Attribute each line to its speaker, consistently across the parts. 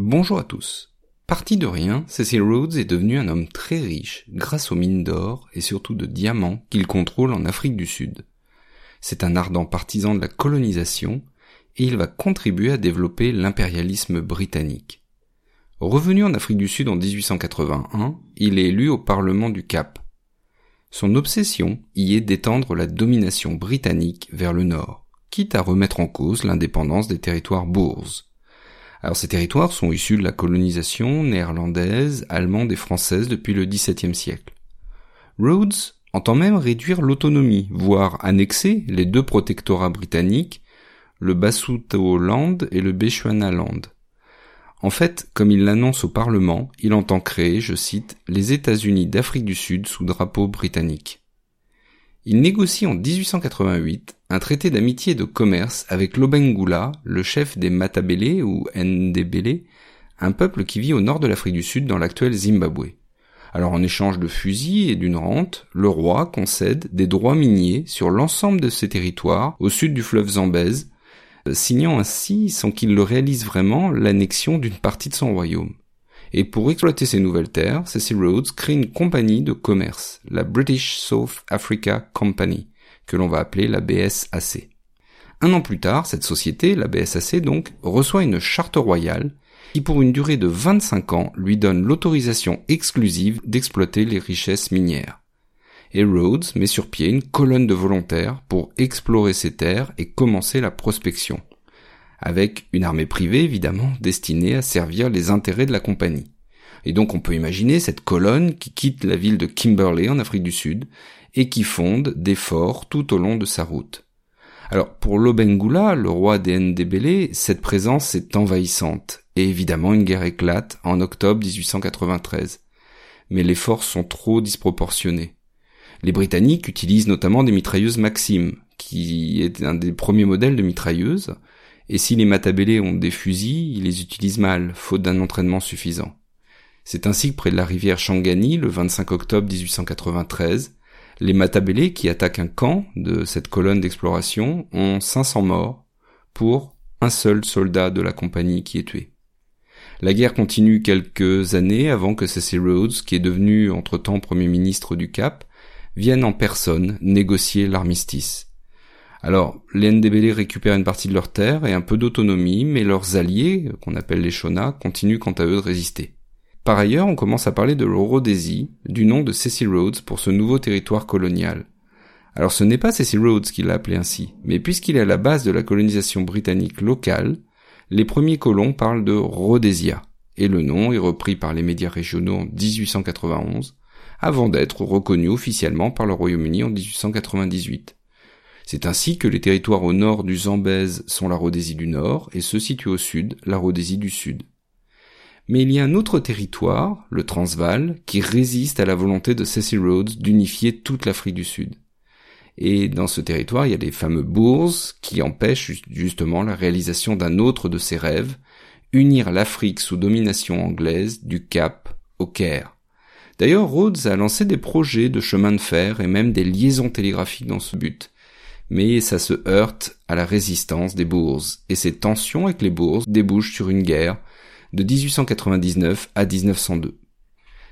Speaker 1: Bonjour à tous. Parti de rien, Cecil Rhodes est devenu un homme très riche grâce aux mines d'or et surtout de diamants qu'il contrôle en Afrique du Sud. C'est un ardent partisan de la colonisation et il va contribuer à développer l'impérialisme britannique. Revenu en Afrique du Sud en 1881, il est élu au Parlement du Cap. Son obsession y est d'étendre la domination britannique vers le nord, quitte à remettre en cause l'indépendance des territoires bourses. Alors ces territoires sont issus de la colonisation néerlandaise, allemande et française depuis le XVIIe siècle. Rhodes entend même réduire l'autonomie, voire annexer les deux protectorats britanniques, le Basutoland et le Bechuanaland. En fait, comme il l'annonce au Parlement, il entend créer, je cite, les États-Unis d'Afrique du Sud sous drapeau britannique. Il négocie en 1888 un traité d'amitié et de commerce avec l'Obengula, le chef des Matabele ou Ndebele, un peuple qui vit au nord de l'Afrique du Sud dans l'actuel Zimbabwe. Alors en échange de fusils et d'une rente, le roi concède des droits miniers sur l'ensemble de ses territoires au sud du fleuve Zambèze, signant ainsi, sans qu'il le réalise vraiment, l'annexion d'une partie de son royaume. Et pour exploiter ces nouvelles terres, Cecil Rhodes crée une compagnie de commerce, la British South Africa Company, que l'on va appeler la BSAC. Un an plus tard, cette société, la BSAC donc, reçoit une charte royale qui pour une durée de 25 ans lui donne l'autorisation exclusive d'exploiter les richesses minières. Et Rhodes met sur pied une colonne de volontaires pour explorer ces terres et commencer la prospection avec une armée privée évidemment destinée à servir les intérêts de la compagnie. Et donc on peut imaginer cette colonne qui quitte la ville de Kimberley en Afrique du Sud et qui fonde des forts tout au long de sa route. Alors pour Lobengula, le roi des Ndebele, cette présence est envahissante et évidemment une guerre éclate en octobre 1893. Mais les forces sont trop disproportionnées. Les Britanniques utilisent notamment des mitrailleuses Maxim, qui est un des premiers modèles de mitrailleuses, et si les Matabélés ont des fusils, ils les utilisent mal, faute d'un entraînement suffisant. C'est ainsi que près de la rivière Shangani, le 25 octobre 1893, les Matabélés qui attaquent un camp de cette colonne d'exploration ont 500 morts pour un seul soldat de la compagnie qui est tué. La guerre continue quelques années avant que Cecil Rhodes, qui est devenu entre-temps Premier ministre du Cap, vienne en personne négocier l'armistice. Alors, les Ndebele récupèrent une partie de leurs terres et un peu d'autonomie, mais leurs alliés, qu'on appelle les Shona, continuent quant à eux de résister. Par ailleurs, on commence à parler de Rhodésie, du nom de Cecil Rhodes pour ce nouveau territoire colonial. Alors ce n'est pas Cecil Rhodes qui l'a appelé ainsi, mais puisqu'il est à la base de la colonisation britannique locale, les premiers colons parlent de Rhodésia, et le nom est repris par les médias régionaux en 1891, avant d'être reconnu officiellement par le Royaume-Uni en 1898. C'est ainsi que les territoires au nord du Zambèze sont la Rhodésie du Nord et ceux situés au sud, la Rhodésie du Sud. Mais il y a un autre territoire, le Transvaal, qui résiste à la volonté de Cecil Rhodes d'unifier toute l'Afrique du Sud. Et dans ce territoire, il y a les fameux bourses qui empêchent justement la réalisation d'un autre de ses rêves, unir l'Afrique sous domination anglaise du Cap au Caire. D'ailleurs, Rhodes a lancé des projets de chemin de fer et même des liaisons télégraphiques dans ce but mais ça se heurte à la résistance des bourses, et ces tensions avec les bourses débouchent sur une guerre de 1899 à 1902.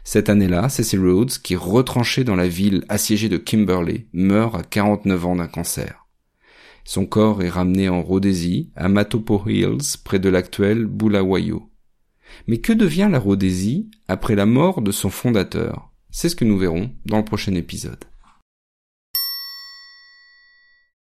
Speaker 1: Cette année-là, Cecil Rhodes, qui retranché dans la ville assiégée de Kimberley, meurt à 49 ans d'un cancer. Son corps est ramené en Rhodésie, à Matopo Hills, près de l'actuel Bulawayo. Mais que devient la Rhodésie après la mort de son fondateur? C'est ce que nous verrons dans le prochain épisode.